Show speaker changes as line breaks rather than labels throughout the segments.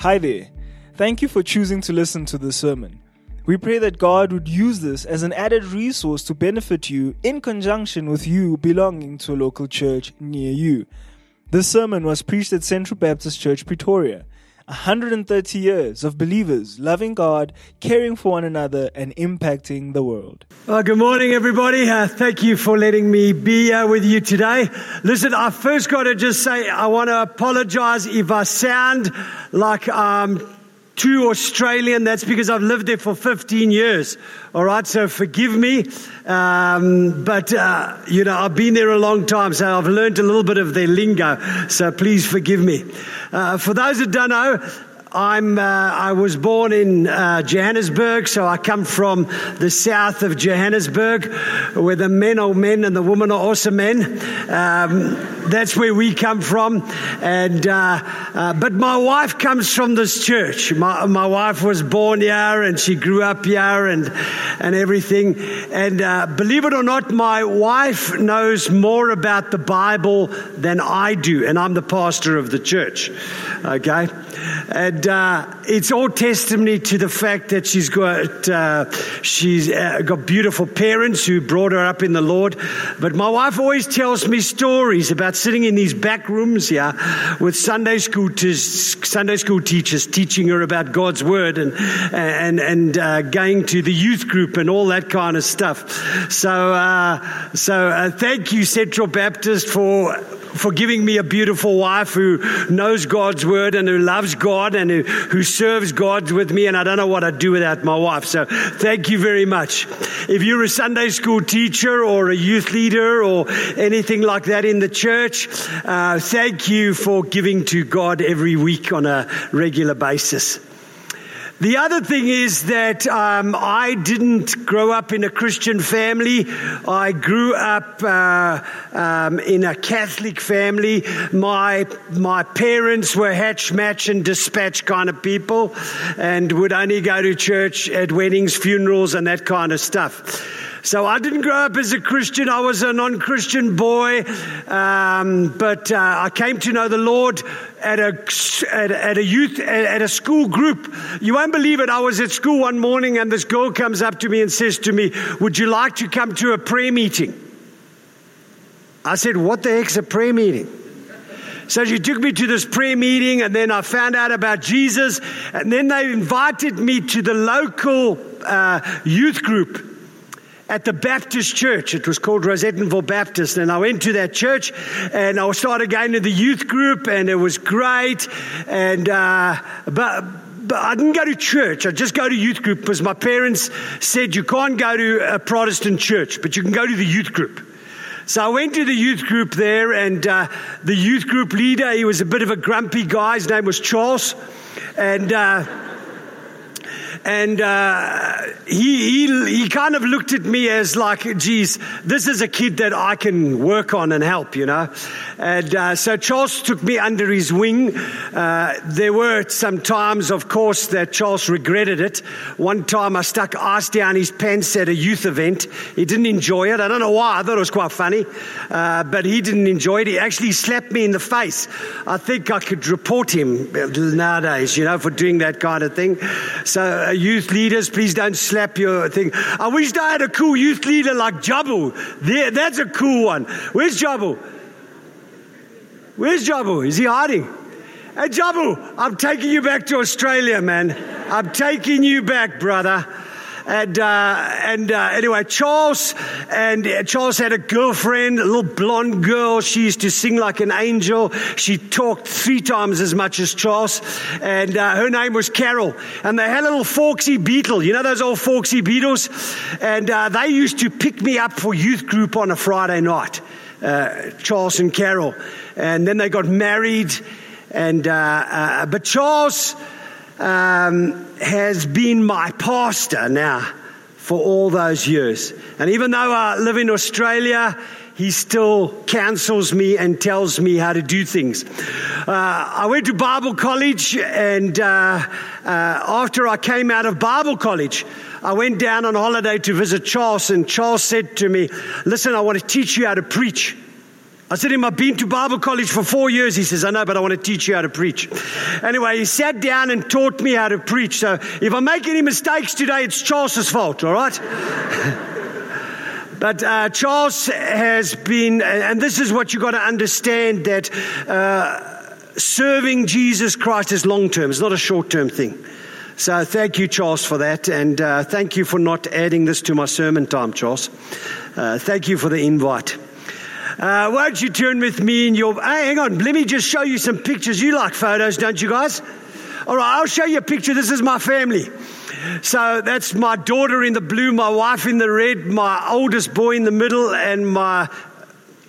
Hi there. Thank you for choosing to listen to this sermon. We pray that God would use this as an added resource to benefit you in conjunction with you belonging to a local church near you. This sermon was preached at Central Baptist Church, Pretoria. 130 years of believers loving God, caring for one another, and impacting the world.
Well, good morning, everybody. Uh, thank you for letting me be uh, with you today. Listen, I first got to just say I want to apologize if I sound like I'm too Australian. That's because I've lived there for 15 years. All right, so forgive me. Um, but, uh, you know, I've been there a long time, so I've learned a little bit of their lingo. So please forgive me. Uh, for those that don't know, I'm, uh, I was born in uh, Johannesburg, so I come from the south of Johannesburg, where the men are men and the women are also men. Um, that's where we come from. And, uh, uh, but my wife comes from this church. My, my wife was born here and she grew up here and, and everything. And uh, believe it or not, my wife knows more about the Bible than I do. And I'm the pastor of the church. Okay? And uh, it's all testimony to the fact that she's got uh, she's uh, got beautiful parents who brought her up in the Lord. But my wife always tells me stories about sitting in these back rooms here with Sunday school to, Sunday school teachers teaching her about God's word and and and uh, going to the youth group and all that kind of stuff. So uh, so uh, thank you Central Baptist for for giving me a beautiful wife who knows God's word and who loves God and who, who serves God with me. And I don't know what I'd do without my wife. So thank you very much. If you're a Sunday school teacher or a youth leader or anything like that in the church, uh, thank you for giving to God every week on a regular basis. The other thing is that um, I didn't grow up in a Christian family. I grew up uh, um, in a Catholic family. My my parents were hatch, match, and dispatch kind of people, and would only go to church at weddings, funerals, and that kind of stuff. So I didn't grow up as a Christian. I was a non Christian boy. Um, but uh, I came to know the Lord at a, at, at a youth, at, at, a school group. You won't believe it. I was at school one morning and this girl comes up to me and says to me, Would you like to come to a prayer meeting? I said, What the heck's a prayer meeting? So she took me to this prayer meeting, and then I found out about Jesus. And then they invited me to the local uh, youth group at the Baptist church. It was called Rosettenville Baptist. And I went to that church and I started going to the youth group and it was great. And, uh, but, but I didn't go to church. I just go to youth group because my parents said you can't go to a Protestant church, but you can go to the youth group. So I went to the youth group there, and uh, the youth group leader, he was a bit of a grumpy guy. His name was Charles. And. Uh, and uh, he, he, he kind of looked at me as like, geez, this is a kid that I can work on and help, you know. And uh, so Charles took me under his wing. Uh, there were some times, of course, that Charles regretted it. One time I stuck ice down his pants at a youth event. He didn't enjoy it. I don't know why. I thought it was quite funny, uh, but he didn't enjoy it. He actually slapped me in the face. I think I could report him nowadays, you know, for doing that kind of thing. So uh, youth leaders, please don't slap your thing. I wish I had a cool youth leader like Jabu. There, that's a cool one. Where's Jabu? Where's Jabu? Is he hiding? Hey, Jabu, I'm taking you back to Australia, man. I'm taking you back, brother. And, uh, and uh, anyway, Charles and uh, Charles had a girlfriend, a little blonde girl. She used to sing like an angel. She talked three times as much as Charles, and uh, her name was Carol. And they had a little Volksie Beetle. You know those old Volksie Beetles? And uh, they used to pick me up for youth group on a Friday night. Uh, Charles and Carol, and then they got married. And but Charles um, has been my pastor now for all those years. And even though I live in Australia, he still counsels me and tells me how to do things. Uh, I went to Bible college, and uh, uh, after I came out of Bible college, I went down on holiday to visit Charles, and Charles said to me, Listen, I want to teach you how to preach. I said to him, I've been to Bible college for four years. He says, I know, but I want to teach you how to preach. Anyway, he sat down and taught me how to preach. So if I make any mistakes today, it's Charles's fault, all right? But uh, Charles has been, and this is what you've got to understand that uh, serving Jesus Christ is long term, it's not a short term thing. So thank you, Charles, for that. And uh, thank you for not adding this to my sermon time, Charles. Uh, thank you for the invite. Uh, won't you turn with me in your. Hey, hang on, let me just show you some pictures. You like photos, don't you guys? All right, I'll show you a picture. This is my family. So that's my daughter in the blue, my wife in the red, my oldest boy in the middle, and my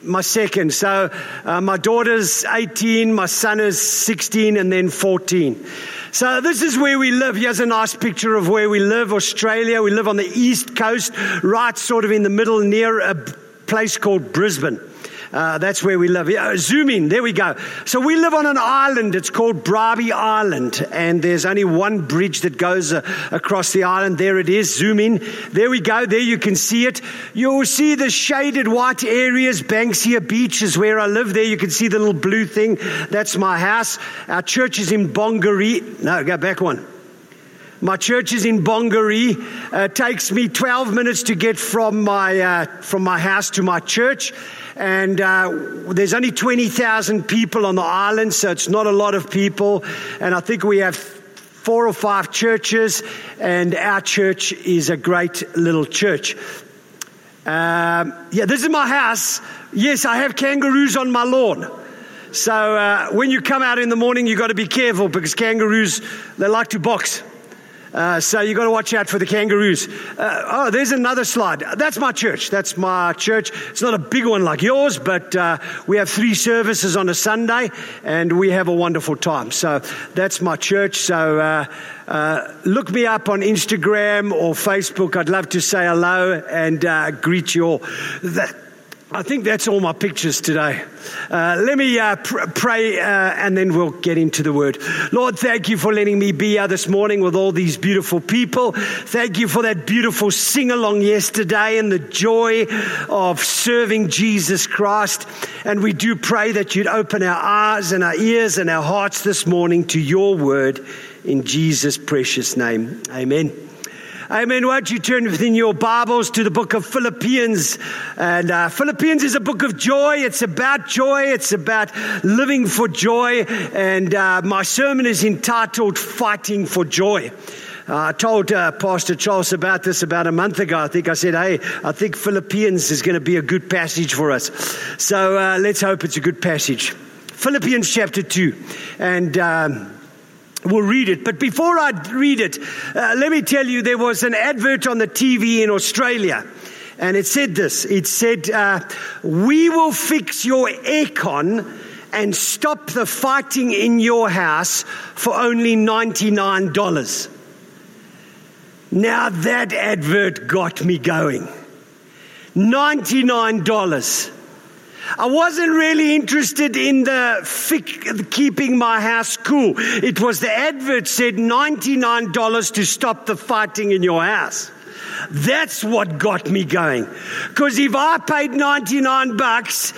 my second. So uh, my daughter's 18, my son is 16, and then 14. So this is where we live. Here's a nice picture of where we live, Australia. We live on the east coast, right sort of in the middle near a place called Brisbane. Uh, that's where we live. Zoom in. There we go. So we live on an island. It's called Bribie Island, and there's only one bridge that goes uh, across the island. There it is. Zoom in. There we go. There you can see it. You'll see the shaded white areas. Banksia Beach is where I live. There you can see the little blue thing. That's my house. Our church is in Bongaree. No, go back one. My church is in Bongaree. Uh, it takes me 12 minutes to get from my, uh, from my house to my church. And uh, there's only 20,000 people on the island, so it's not a lot of people. And I think we have four or five churches, and our church is a great little church. Um, yeah, this is my house. Yes, I have kangaroos on my lawn. So uh, when you come out in the morning, you've got to be careful because kangaroos, they like to box. Uh, so you've got to watch out for the kangaroos. Uh, oh, there's another slide. That's my church. That's my church. It's not a big one like yours, but uh, we have three services on a Sunday and we have a wonderful time. So that's my church. So uh, uh, look me up on Instagram or Facebook. I'd love to say hello and greet you all. I think that's all my pictures today. Uh, let me uh, pr- pray uh, and then we'll get into the word. Lord, thank you for letting me be here this morning with all these beautiful people. Thank you for that beautiful sing along yesterday and the joy of serving Jesus Christ. And we do pray that you'd open our eyes and our ears and our hearts this morning to your word in Jesus' precious name. Amen. Amen. Won't you turn within your Bibles to the book of Philippians? And uh, Philippians is a book of joy. It's about joy. It's about living for joy. And uh, my sermon is entitled Fighting for Joy. Uh, I told uh, Pastor Charles about this about a month ago. I think I said, hey, I think Philippians is going to be a good passage for us. So uh, let's hope it's a good passage. Philippians chapter 2. And. Um, We'll read it. But before I read it, uh, let me tell you there was an advert on the TV in Australia. And it said this it said, uh, We will fix your aircon and stop the fighting in your house for only $99. Now that advert got me going. $99. I wasn't really interested in the keeping my house cool. It was the advert said $99 to stop the fighting in your house. That's what got me going. Because if I paid 99 bucks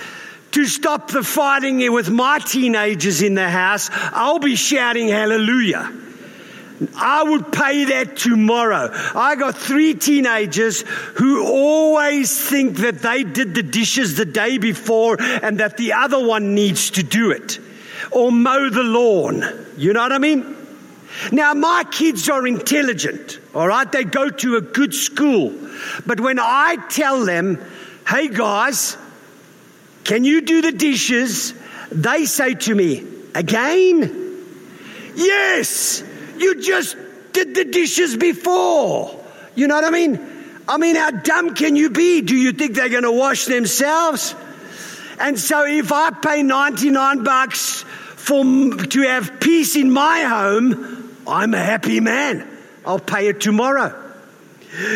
to stop the fighting with my teenagers in the house, I'll be shouting hallelujah. I would pay that tomorrow. I got three teenagers who always think that they did the dishes the day before and that the other one needs to do it or mow the lawn. You know what I mean? Now, my kids are intelligent, all right? They go to a good school. But when I tell them, hey guys, can you do the dishes? They say to me, again? Yes. You just did the dishes before. You know what I mean? I mean, how dumb can you be? Do you think they're going to wash themselves? And so if I pay 99 bucks for to have peace in my home, I'm a happy man. I'll pay it tomorrow.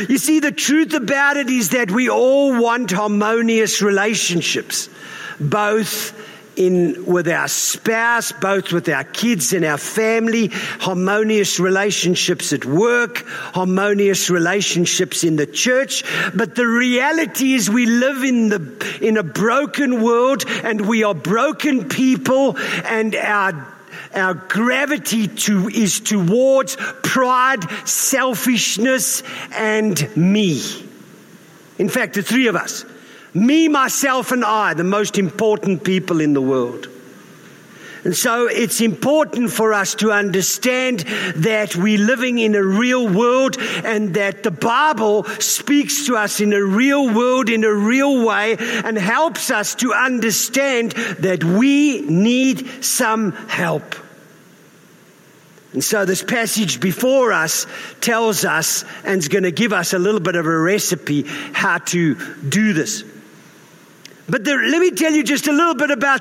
You see, the truth about it is that we all want harmonious relationships, both in with our spouse, both with our kids and our family, harmonious relationships at work, harmonious relationships in the church. But the reality is we live in the in a broken world and we are broken people and our our gravity to, is towards pride, selfishness, and me. In fact, the three of us me, myself, and I, the most important people in the world. And so it's important for us to understand that we're living in a real world and that the Bible speaks to us in a real world, in a real way, and helps us to understand that we need some help. And so this passage before us tells us and is going to give us a little bit of a recipe how to do this. But there, let me tell you just a little bit about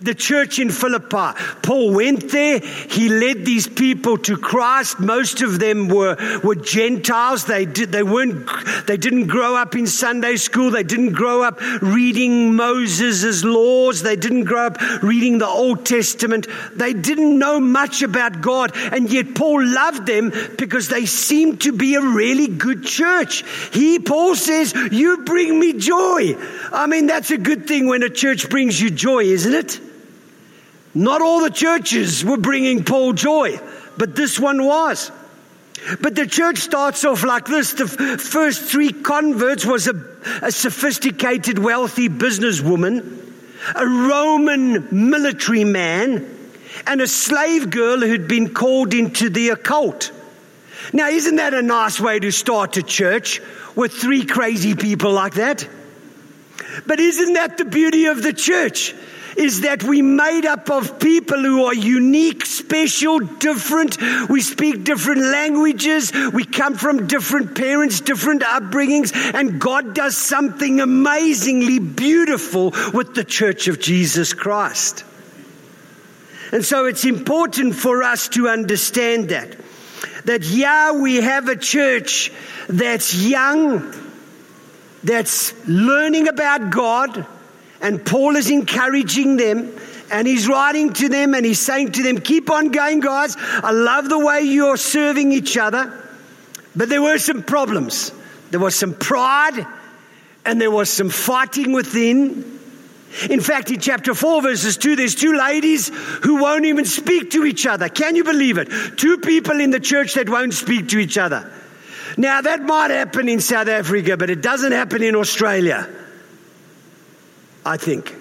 the church in Philippi. Paul went there. He led these people to Christ. Most of them were, were Gentiles. They, did, they, weren't, they didn't grow up in Sunday school. They didn't grow up reading Moses' laws. They didn't grow up reading the Old Testament. They didn't know much about God. And yet Paul loved them because they seemed to be a really good church. He, Paul says, you bring me joy. I mean, that's a good thing when a church brings you joy, isn't it? Not all the churches were bringing Paul joy, but this one was. But the church starts off like this. The first three converts was a, a sophisticated, wealthy businesswoman, a Roman military man, and a slave girl who'd been called into the occult. Now, isn't that a nice way to start a church with three crazy people like that? But isn't that the beauty of the church? Is that we made up of people who are unique, special, different. We speak different languages. We come from different parents, different upbringings, and God does something amazingly beautiful with the church of Jesus Christ. And so it's important for us to understand that. That, yeah, we have a church that's young, that's learning about God, and Paul is encouraging them and he's writing to them and he's saying to them, Keep on going, guys. I love the way you're serving each other. But there were some problems. There was some pride and there was some fighting within. In fact, in chapter 4, verses 2, there's two ladies who won't even speak to each other. Can you believe it? Two people in the church that won't speak to each other. Now, that might happen in South Africa, but it doesn't happen in Australia. I think.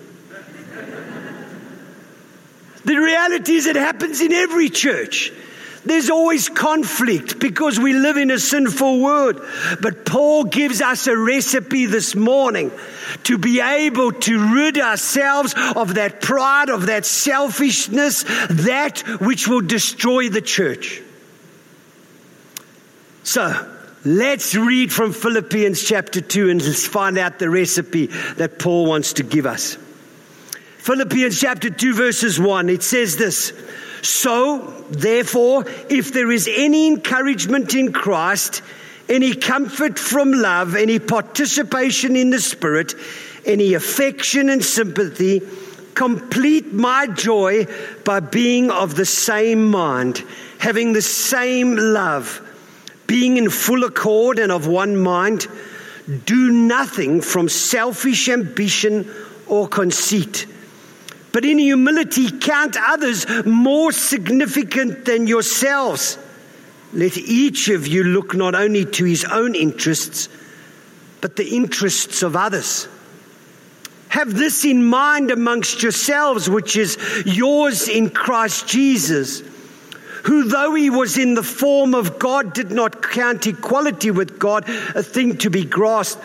the reality is, it happens in every church. There's always conflict because we live in a sinful world. But Paul gives us a recipe this morning to be able to rid ourselves of that pride, of that selfishness, that which will destroy the church. So, Let's read from Philippians chapter 2 and let's find out the recipe that Paul wants to give us. Philippians chapter 2, verses 1, it says this So, therefore, if there is any encouragement in Christ, any comfort from love, any participation in the Spirit, any affection and sympathy, complete my joy by being of the same mind, having the same love being in full accord and of one mind, do nothing from selfish ambition or conceit, but in humility count others more significant than yourselves. Let each of you look not only to his own interests, but the interests of others. Have this in mind amongst yourselves, which is yours in Christ Jesus who, though he was in the form of God, did not count equality with God a thing to be grasped,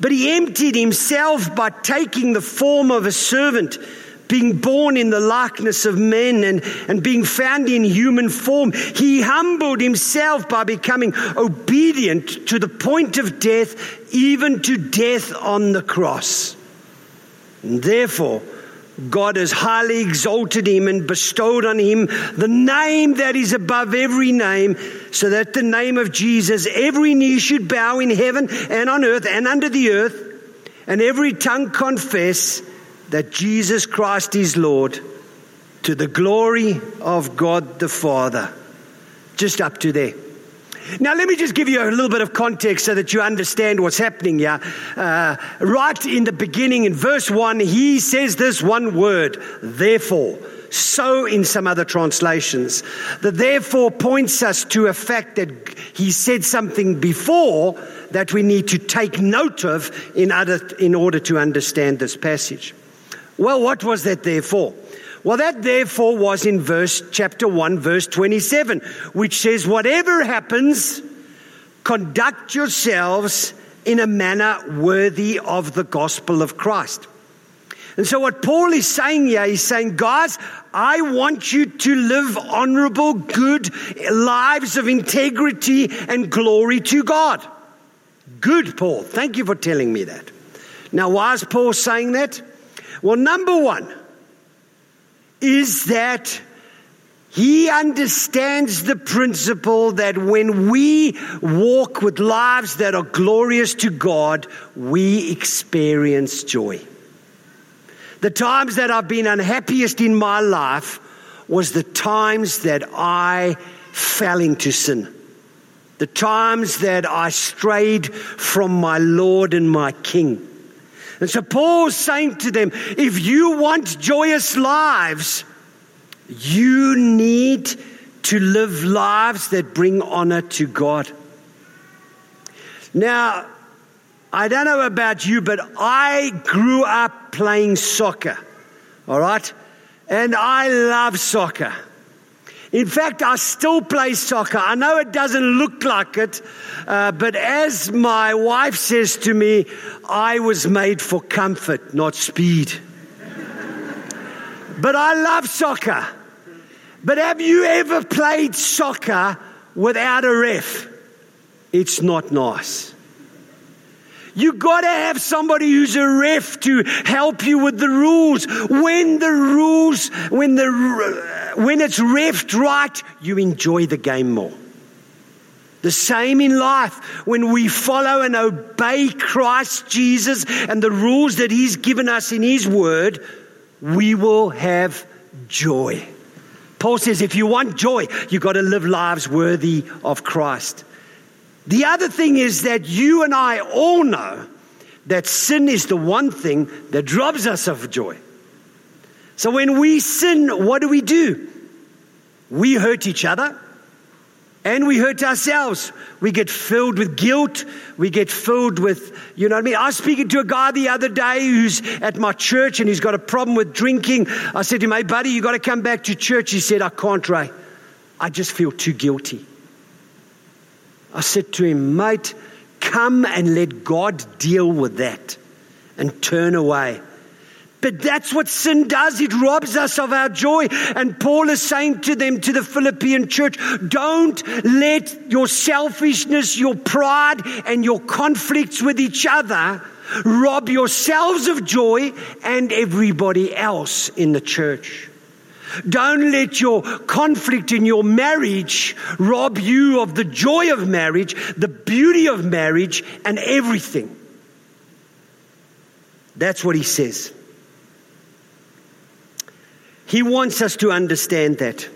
but he emptied himself by taking the form of a servant being born in the likeness of men and, and being found in human form, he humbled himself by becoming obedient to the point of death, even to death on the cross. And therefore, God has highly exalted him and bestowed on him the name that is above every name, so that the name of Jesus every knee should bow in heaven and on earth and under the earth, and every tongue confess that Jesus Christ is Lord to the glory of God the Father. Just up to there. Now, let me just give you a little bit of context so that you understand what's happening here. Uh, right in the beginning, in verse 1, he says this one word, therefore. So, in some other translations, the therefore points us to a fact that he said something before that we need to take note of in, other, in order to understand this passage. Well, what was that therefore? Well, that therefore was in verse chapter 1, verse 27, which says, Whatever happens, conduct yourselves in a manner worthy of the gospel of Christ. And so, what Paul is saying here, he's saying, guys, I want you to live honorable, good lives of integrity and glory to God. Good, Paul. Thank you for telling me that. Now, why is Paul saying that? Well, number one is that he understands the principle that when we walk with lives that are glorious to God, we experience joy. The times that I've been unhappiest in my life was the times that I fell into sin. The times that I strayed from my Lord and my King. And so Paul's saying to them, if you want joyous lives, you need to live lives that bring honor to God. Now, I don't know about you, but I grew up playing soccer, all right? And I love soccer. In fact, I still play soccer. I know it doesn't look like it, uh, but as my wife says to me, I was made for comfort, not speed. but I love soccer. But have you ever played soccer without a ref? It's not nice. You got to have somebody who's a ref to help you with the rules. When the rules, when the when it's refed right, you enjoy the game more. The same in life. When we follow and obey Christ Jesus and the rules that He's given us in His Word, we will have joy. Paul says, if you want joy, you've got to live lives worthy of Christ. The other thing is that you and I all know that sin is the one thing that robs us of joy. So when we sin, what do we do? We hurt each other and we hurt ourselves. We get filled with guilt. We get filled with, you know what I mean? I was speaking to a guy the other day who's at my church and he's got a problem with drinking. I said to him, hey, buddy, you got to come back to church. He said, I can't, Ray. I just feel too guilty. I said to him, mate, come and let God deal with that and turn away. But that's what sin does. It robs us of our joy. And Paul is saying to them, to the Philippian church, don't let your selfishness, your pride, and your conflicts with each other rob yourselves of joy and everybody else in the church. Don't let your conflict in your marriage rob you of the joy of marriage, the beauty of marriage, and everything. That's what he says. He wants us to understand that.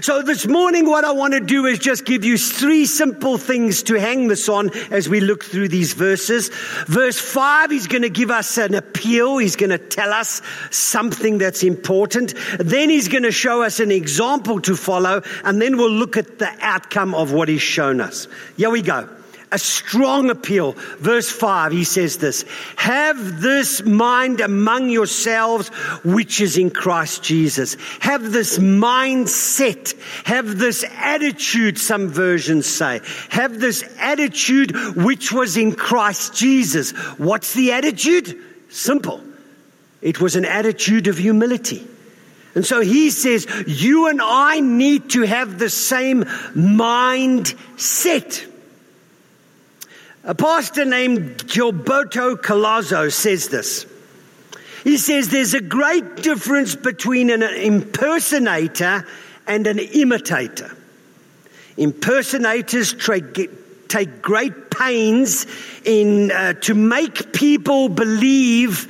So, this morning, what I want to do is just give you three simple things to hang this on as we look through these verses. Verse 5, he's going to give us an appeal. He's going to tell us something that's important. Then he's going to show us an example to follow. And then we'll look at the outcome of what he's shown us. Here we go a strong appeal. Verse 5, he says this Have this mind among yourselves, which is in Christ Jesus. Have this mindset. Have this attitude, some versions say. Have this attitude which was in Christ Jesus. What's the attitude? Simple. It was an attitude of humility. And so he says, you and I need to have the same mindset. A pastor named Gilberto Colazo says this. He says there's a great difference between an impersonator and an imitator. Impersonators take great pains in uh, to make people believe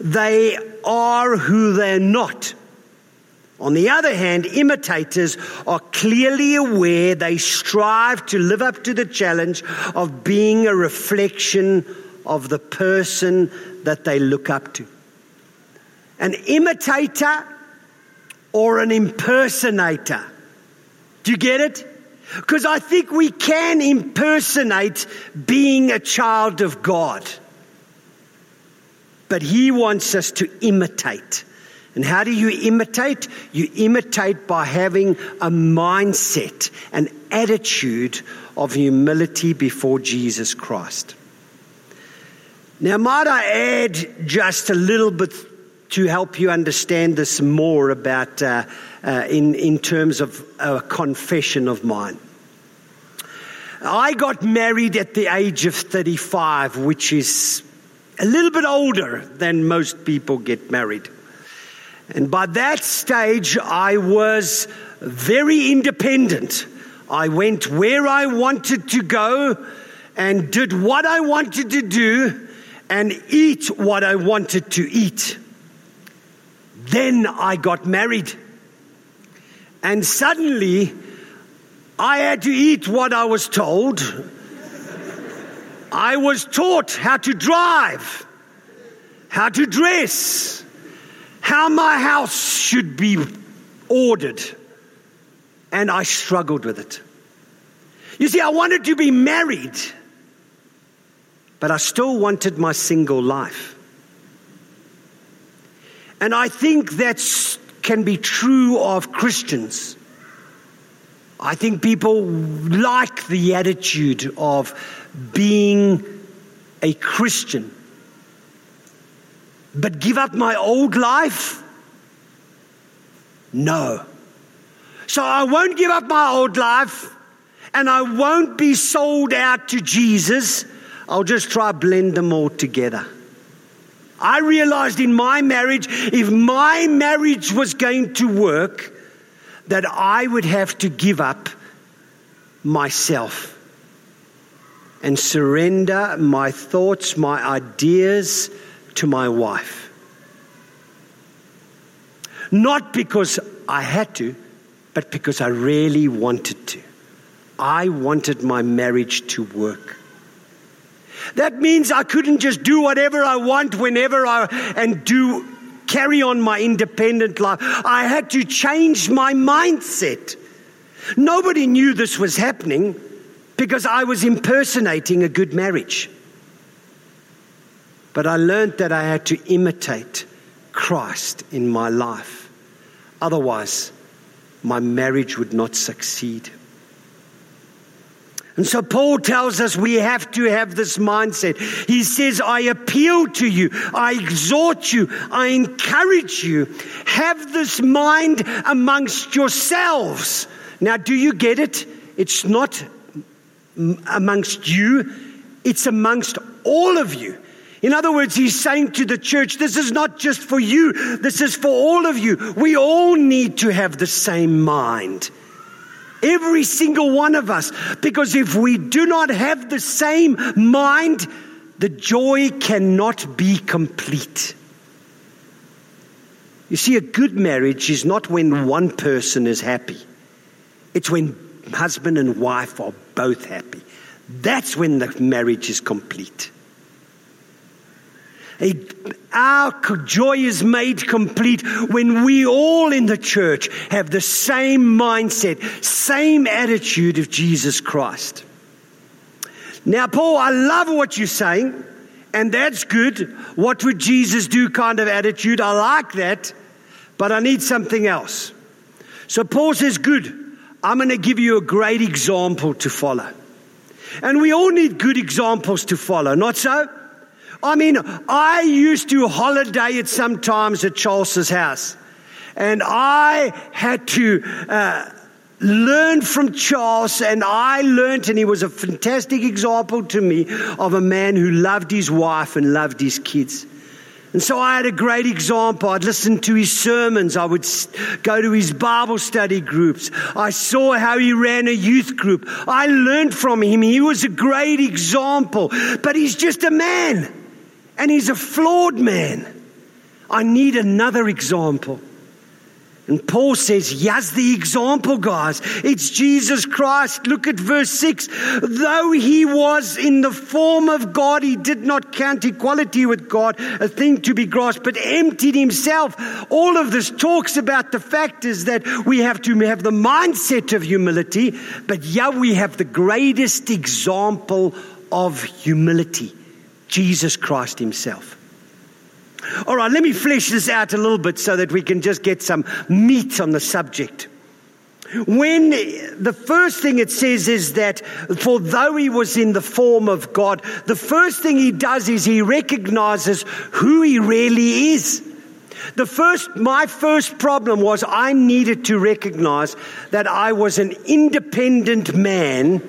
they are who they're not. On the other hand, imitators are clearly aware they strive to live up to the challenge of being a reflection of the person that they look up to. An imitator or an impersonator. Do you get it? Because I think we can impersonate being a child of God. But He wants us to imitate. And how do you imitate? You imitate by having a mindset, an attitude of humility before Jesus Christ. Now, might I add just a little bit to help you understand this more about uh, uh, in, in terms of a confession of mine. I got married at the age of 35, which is a little bit older than most people get married. And by that stage, I was very independent. I went where I wanted to go and did what I wanted to do and eat what I wanted to eat. Then I got married. And suddenly, I had to eat what I was told. I was taught how to drive, how to dress, how my house should be ordered. And I struggled with it. You see, I wanted to be married, but I still wanted my single life. And I think that can be true of Christians. I think people like the attitude of being a Christian. But give up my old life? No. So I won't give up my old life and I won't be sold out to Jesus. I'll just try blend them all together. I realized in my marriage, if my marriage was going to work, that I would have to give up myself and surrender my thoughts, my ideas to my wife. Not because I had to, but because I really wanted to. I wanted my marriage to work. That means I couldn't just do whatever I want whenever I and do carry on my independent life. I had to change my mindset. Nobody knew this was happening because I was impersonating a good marriage. But I learned that I had to imitate Christ in my life. Otherwise, my marriage would not succeed. And so Paul tells us we have to have this mindset. He says, I appeal to you, I exhort you, I encourage you. Have this mind amongst yourselves. Now, do you get it? It's not amongst you, it's amongst all of you. In other words, he's saying to the church, this is not just for you, this is for all of you. We all need to have the same mind. Every single one of us. Because if we do not have the same mind, the joy cannot be complete. You see, a good marriage is not when one person is happy, it's when husband and wife are both happy. That's when the marriage is complete our joy is made complete when we all in the church have the same mindset, same attitude of Jesus Christ. Now, Paul, I love what you're saying, and that's good. What would Jesus do kind of attitude? I like that, but I need something else. So Paul says, Good, I'm going to give you a great example to follow. And we all need good examples to follow, not so? I mean, I used to holiday at sometimes at Charles's house, and I had to uh, learn from Charles, and I learned, and he was a fantastic example to me of a man who loved his wife and loved his kids. And so I had a great example. I'd listen to his sermons. I would go to his Bible study groups. I saw how he ran a youth group. I learned from him. He was a great example, but he's just a man and he's a flawed man. I need another example. And Paul says, Yes, the example, guys. It's Jesus Christ. Look at verse 6. Though he was in the form of God, he did not count equality with God a thing to be grasped, but emptied himself. All of this talks about the fact is that we have to have the mindset of humility, but yeah, we have the greatest example of humility Jesus Christ himself. All right, let me flesh this out a little bit so that we can just get some meat on the subject. When the first thing it says is that, for though he was in the form of God, the first thing he does is he recognizes who he really is. The first, my first problem was I needed to recognize that I was an independent man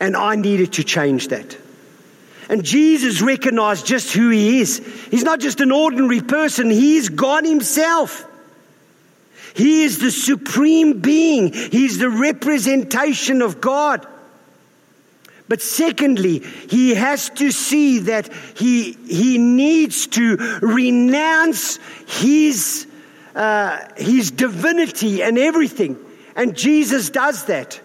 and I needed to change that. And Jesus recognized just who he is. He's not just an ordinary person, he is God himself. He is the supreme being, he's the representation of God. But secondly, he has to see that he, he needs to renounce his, uh, his divinity and everything. And Jesus does that.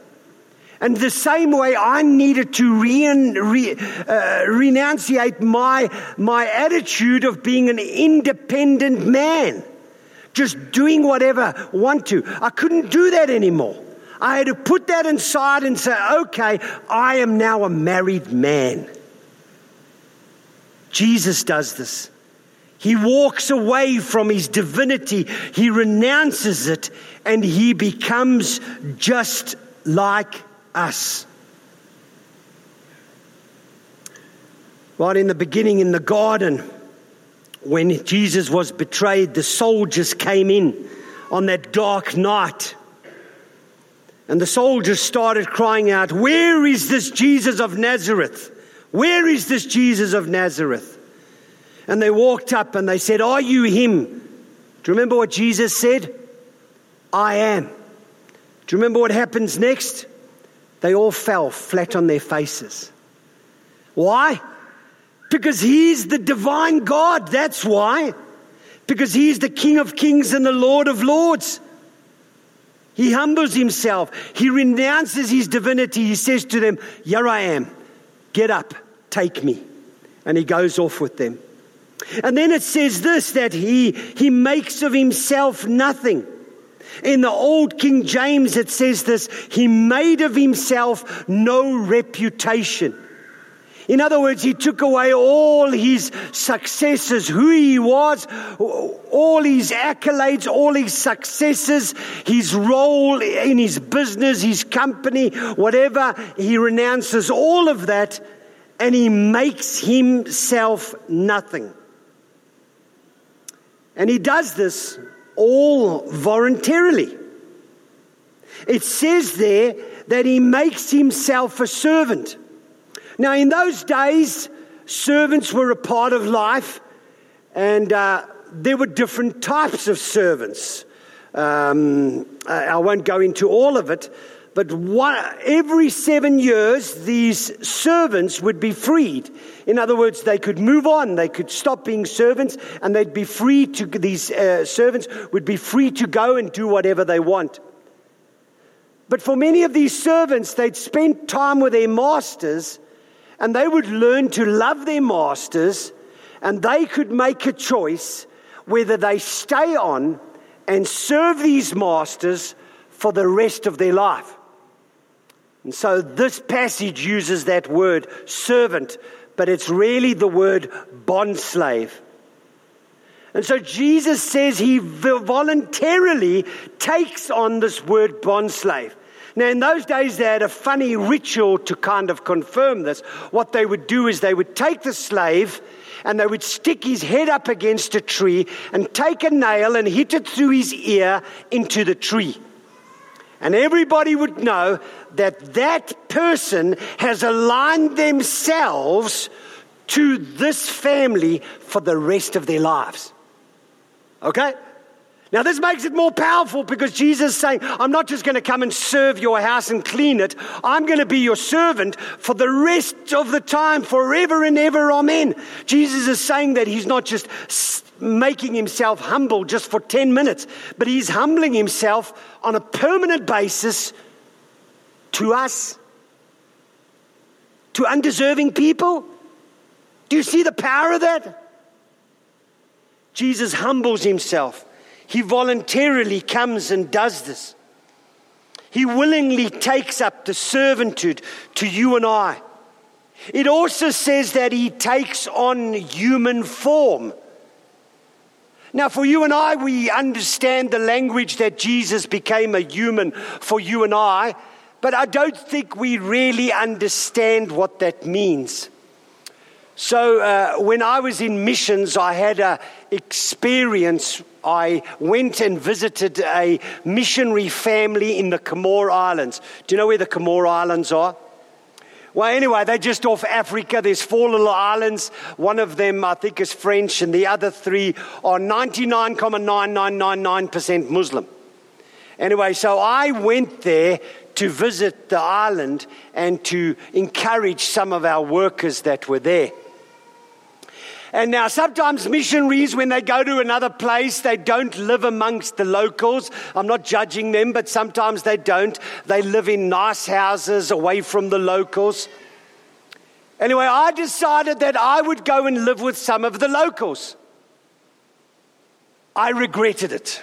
And the same way I needed to re- re- uh, renunciate my, my attitude of being an independent man, just doing whatever I want to. I couldn't do that anymore. I had to put that inside and say, okay, I am now a married man. Jesus does this. He walks away from his divinity, he renounces it, and he becomes just like us. Right in the beginning in the garden, when Jesus was betrayed, the soldiers came in on that dark night. And the soldiers started crying out, Where is this Jesus of Nazareth? Where is this Jesus of Nazareth? And they walked up and they said, Are you him? Do you remember what Jesus said? I am. Do you remember what happens next? They all fell flat on their faces. Why? Because he's the divine God. That's why. Because he's the King of kings and the Lord of lords. He humbles himself. He renounces his divinity. He says to them, Here I am. Get up. Take me. And he goes off with them. And then it says this that he, he makes of himself nothing. In the old King James, it says this He made of himself no reputation. In other words, he took away all his successes, who he was, all his accolades, all his successes, his role in his business, his company, whatever. He renounces all of that and he makes himself nothing. And he does this all voluntarily. It says there that he makes himself a servant. Now, in those days, servants were a part of life, and uh, there were different types of servants. Um, I won't go into all of it, but one, every seven years, these servants would be freed. In other words, they could move on, they could stop being servants, and they'd be free to, these uh, servants would be free to go and do whatever they want. But for many of these servants, they'd spent time with their masters, and they would learn to love their masters, and they could make a choice whether they stay on and serve these masters for the rest of their life. And so this passage uses that word servant, but it's really the word bondslave. And so Jesus says he voluntarily takes on this word bondslave. Now, in those days, they had a funny ritual to kind of confirm this. What they would do is they would take the slave and they would stick his head up against a tree and take a nail and hit it through his ear into the tree. And everybody would know that that person has aligned themselves to this family for the rest of their lives. Okay? Now, this makes it more powerful because Jesus is saying, I'm not just going to come and serve your house and clean it. I'm going to be your servant for the rest of the time, forever and ever. Amen. Jesus is saying that he's not just making himself humble just for 10 minutes, but he's humbling himself on a permanent basis to us, to undeserving people. Do you see the power of that? Jesus humbles himself. He voluntarily comes and does this. He willingly takes up the servitude to you and I. It also says that he takes on human form. Now, for you and I, we understand the language that Jesus became a human for you and I, but I don't think we really understand what that means. So, uh, when I was in missions, I had an experience. I went and visited a missionary family in the Comoro Islands. Do you know where the Comoro Islands are? Well, anyway, they're just off Africa. There's four little islands. One of them, I think, is French, and the other three are 99.9999% Muslim. Anyway, so I went there to visit the island and to encourage some of our workers that were there. And now, sometimes missionaries, when they go to another place, they don't live amongst the locals. I'm not judging them, but sometimes they don't. They live in nice houses away from the locals. Anyway, I decided that I would go and live with some of the locals. I regretted it.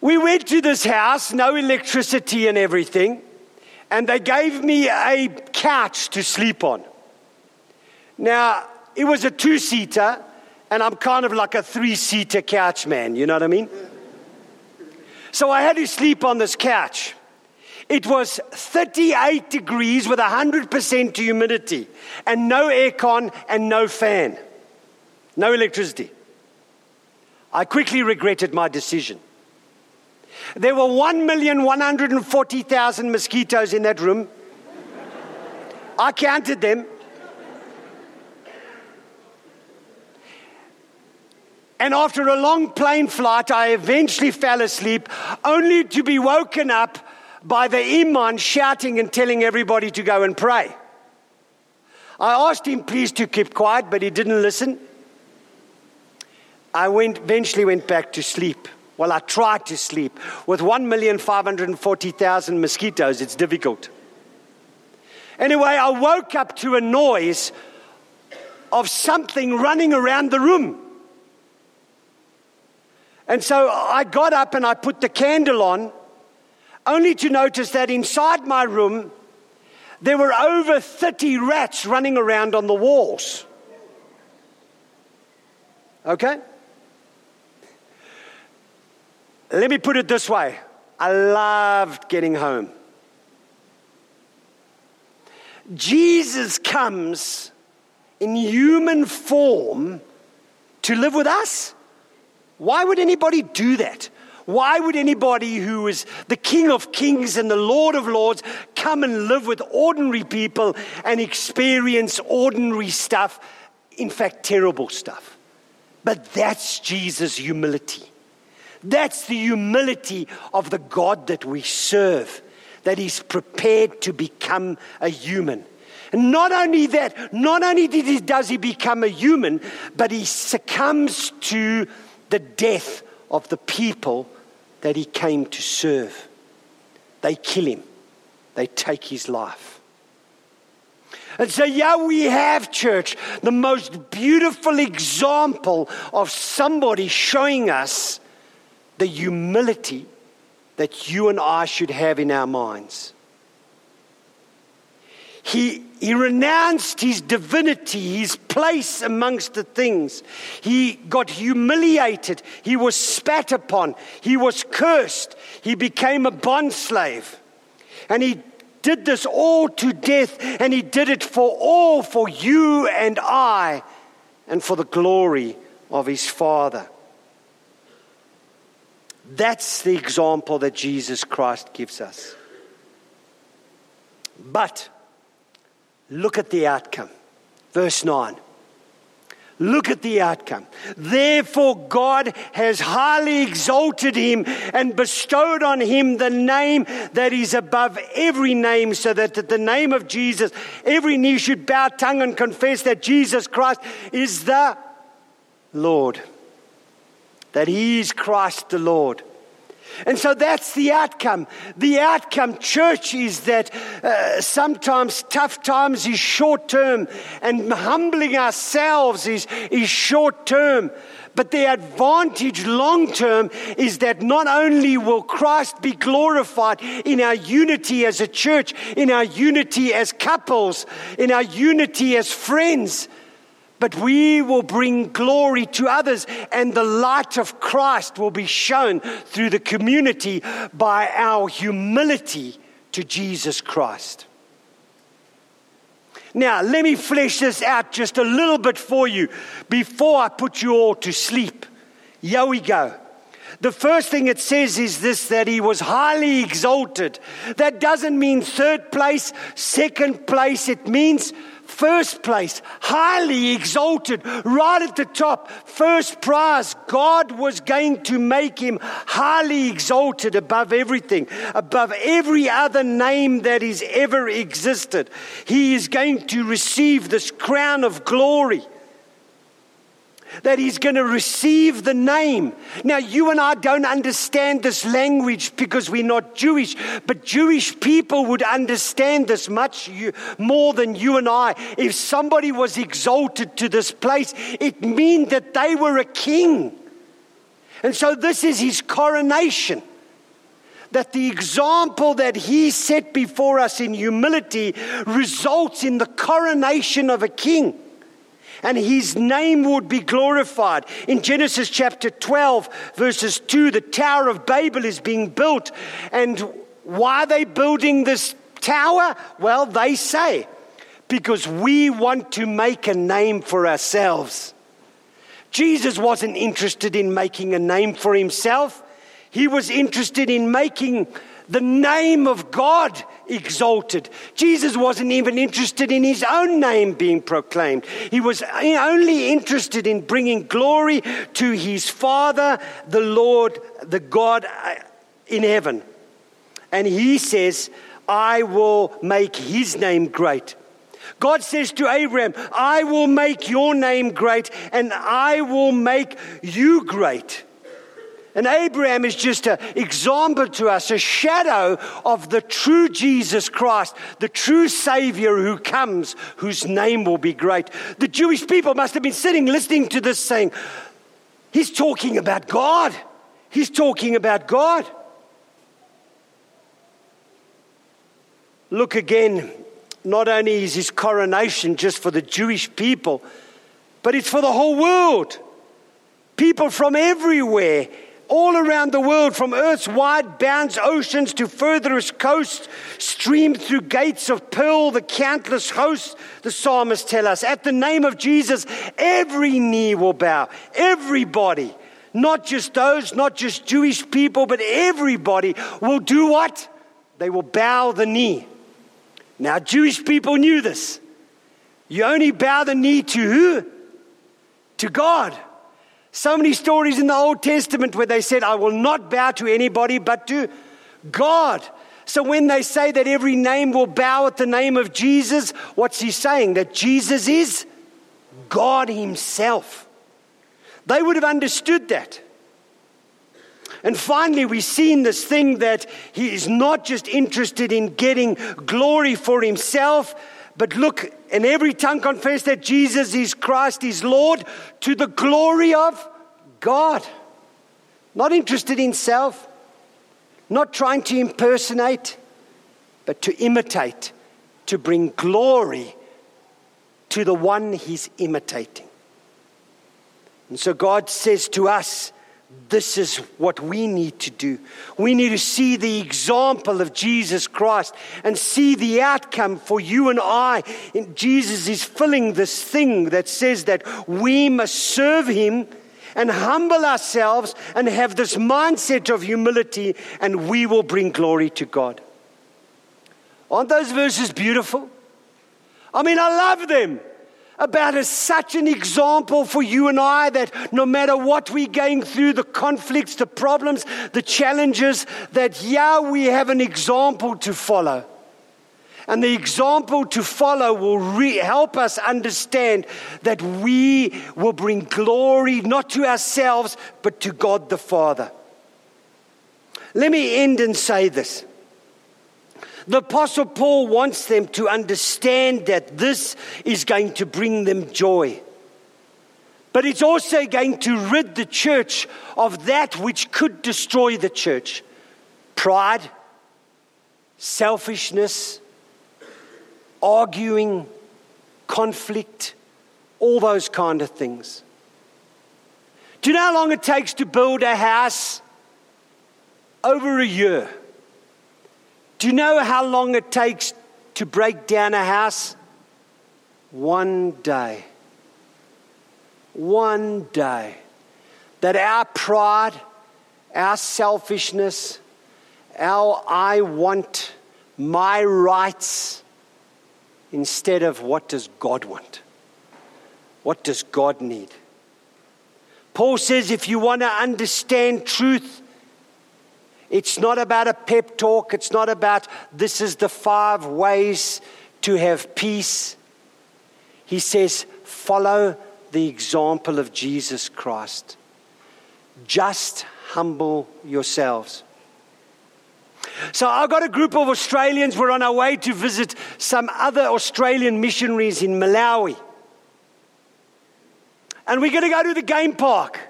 We went to this house, no electricity and everything, and they gave me a couch to sleep on. Now, it was a two seater, and I'm kind of like a three seater couch man, you know what I mean? So I had to sleep on this couch. It was 38 degrees with 100% humidity, and no aircon and no fan, no electricity. I quickly regretted my decision. There were 1,140,000 mosquitoes in that room. I counted them. And after a long plane flight, I eventually fell asleep, only to be woken up by the imam shouting and telling everybody to go and pray. I asked him please to keep quiet, but he didn't listen. I went, eventually went back to sleep. Well, I tried to sleep. With 1,540,000 mosquitoes, it's difficult. Anyway, I woke up to a noise of something running around the room. And so I got up and I put the candle on, only to notice that inside my room, there were over 30 rats running around on the walls. Okay? Let me put it this way I loved getting home. Jesus comes in human form to live with us. Why would anybody do that? Why would anybody who is the King of Kings and the Lord of Lords come and live with ordinary people and experience ordinary stuff? In fact, terrible stuff. But that's Jesus' humility. That's the humility of the God that we serve, that He's prepared to become a human. And not only that, not only he, does He become a human, but He succumbs to the death of the people that he came to serve. They kill him, they take his life. And so, yeah, we have, church, the most beautiful example of somebody showing us the humility that you and I should have in our minds. He, he renounced his divinity, his place amongst the things. He got humiliated. He was spat upon. He was cursed. He became a bondslave. And he did this all to death, and he did it for all, for you and I, and for the glory of his Father. That's the example that Jesus Christ gives us. But Look at the outcome. Verse 9. Look at the outcome. Therefore, God has highly exalted him and bestowed on him the name that is above every name, so that at the name of Jesus, every knee should bow tongue and confess that Jesus Christ is the Lord, that He is Christ the Lord. And so that's the outcome. The outcome, church, is that uh, sometimes tough times is short term and humbling ourselves is, is short term. But the advantage long term is that not only will Christ be glorified in our unity as a church, in our unity as couples, in our unity as friends, but we will bring glory to others, and the light of Christ will be shown through the community by our humility to Jesus Christ. Now, let me flesh this out just a little bit for you before I put you all to sleep. Here we go. The first thing it says is this that he was highly exalted. That doesn't mean third place, second place. It means first place, highly exalted, right at the top, first prize. God was going to make him highly exalted above everything, above every other name that has ever existed. He is going to receive this crown of glory that he's going to receive the name. Now, you and I don't understand this language because we're not Jewish, but Jewish people would understand this much more than you and I. If somebody was exalted to this place, it meant that they were a king. And so, this is his coronation. That the example that he set before us in humility results in the coronation of a king and his name would be glorified. In Genesis chapter 12, verses 2, the Tower of Babel is being built. And why are they building this tower? Well, they say, because we want to make a name for ourselves. Jesus wasn't interested in making a name for himself, he was interested in making the name of God exalted. Jesus wasn't even interested in his own name being proclaimed. He was only interested in bringing glory to his Father, the Lord, the God uh, in heaven. And he says, I will make his name great. God says to Abraham, I will make your name great and I will make you great. And Abraham is just an example to us, a shadow of the true Jesus Christ, the true Savior who comes, whose name will be great. The Jewish people must have been sitting listening to this saying, He's talking about God. He's talking about God. Look again, not only is his coronation just for the Jewish people, but it's for the whole world. People from everywhere all around the world, from Earth's wide bounds, oceans to furthest coast, streamed through gates of pearl, the countless hosts, the psalmists tell us. At the name of Jesus, every knee will bow, everybody, not just those, not just Jewish people, but everybody will do what? They will bow the knee. Now, Jewish people knew this. You only bow the knee to who? To God. So many stories in the Old Testament where they said, I will not bow to anybody but to God. So when they say that every name will bow at the name of Jesus, what's he saying? That Jesus is God Himself. They would have understood that. And finally, we see in this thing that He is not just interested in getting glory for Himself, but look, and every tongue confess that Jesus is Christ, is Lord, to the glory of God. Not interested in self, not trying to impersonate, but to imitate, to bring glory to the one he's imitating. And so God says to us, this is what we need to do. We need to see the example of Jesus Christ and see the outcome for you and I. And Jesus is filling this thing that says that we must serve Him and humble ourselves and have this mindset of humility, and we will bring glory to God. Aren't those verses beautiful? I mean, I love them about as such an example for you and I that no matter what we're going through, the conflicts, the problems, the challenges, that yeah, we have an example to follow. And the example to follow will re- help us understand that we will bring glory not to ourselves, but to God the Father. Let me end and say this. The Apostle Paul wants them to understand that this is going to bring them joy. But it's also going to rid the church of that which could destroy the church pride, selfishness, arguing, conflict, all those kind of things. Do you know how long it takes to build a house? Over a year. Do you know how long it takes to break down a house? One day. One day. That our pride, our selfishness, our I want, my rights, instead of what does God want? What does God need? Paul says if you want to understand truth, it's not about a pep talk. It's not about this is the five ways to have peace. He says, follow the example of Jesus Christ. Just humble yourselves. So I've got a group of Australians. We're on our way to visit some other Australian missionaries in Malawi. And we're going to go to the game park.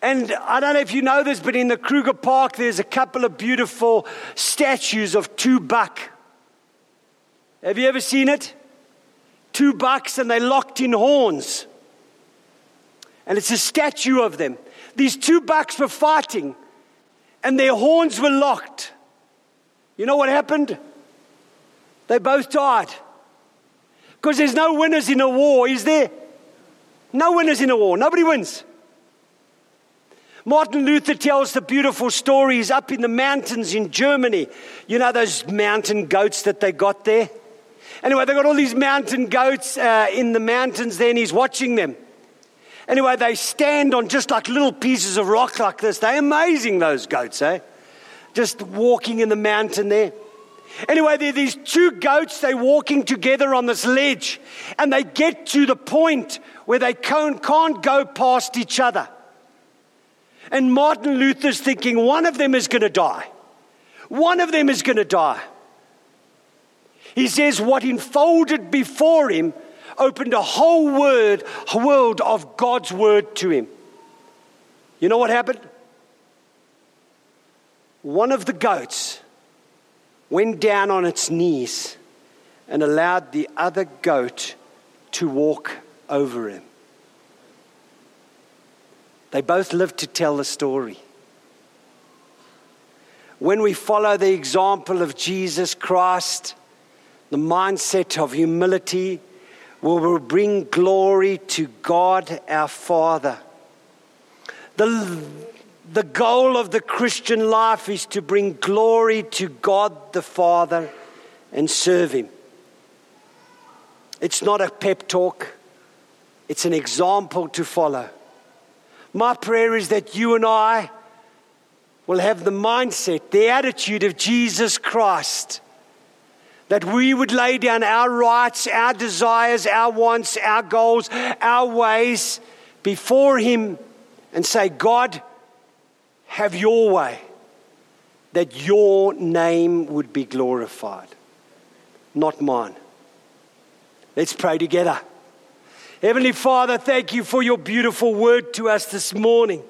And I don't know if you know this, but in the Kruger Park, there's a couple of beautiful statues of two buck. Have you ever seen it? Two bucks, and they're locked in horns. And it's a statue of them. These two bucks were fighting, and their horns were locked. You know what happened? They both died. Because there's no winners in a war, is there? No winners in a war. Nobody wins. Martin Luther tells the beautiful stories up in the mountains in Germany. You know those mountain goats that they got there? Anyway, they got all these mountain goats uh, in the mountains there, and he's watching them. Anyway, they stand on just like little pieces of rock like this. They're amazing, those goats, eh? Just walking in the mountain there. Anyway, there are these two goats, they're walking together on this ledge, and they get to the point where they can't go past each other. And Martin Luther's thinking one of them is going to die. One of them is going to die. He says what unfolded before him opened a whole word, world of God's word to him. You know what happened? One of the goats went down on its knees and allowed the other goat to walk over him. They both lived to tell the story. When we follow the example of Jesus Christ, the mindset of humility will bring glory to God our Father. The, the goal of the Christian life is to bring glory to God the Father and serve Him. It's not a pep talk, it's an example to follow. My prayer is that you and I will have the mindset, the attitude of Jesus Christ. That we would lay down our rights, our desires, our wants, our goals, our ways before Him and say, God, have your way, that your name would be glorified, not mine. Let's pray together. Heavenly Father, thank you for your beautiful word to us this morning.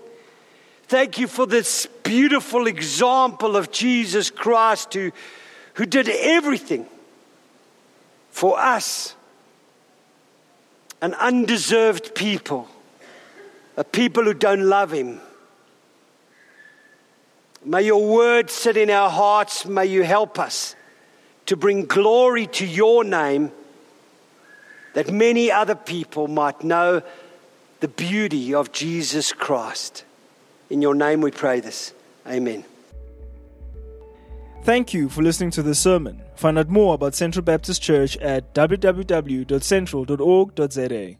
Thank you for this beautiful example of Jesus Christ who, who did everything for us, an undeserved people, a people who don't love Him. May your word sit in our hearts. May you help us to bring glory to your name that many other people might know the beauty of Jesus Christ. In your name we pray this. Amen.
Thank you for listening to this sermon. Find out more about Central Baptist Church at www.central.org.za.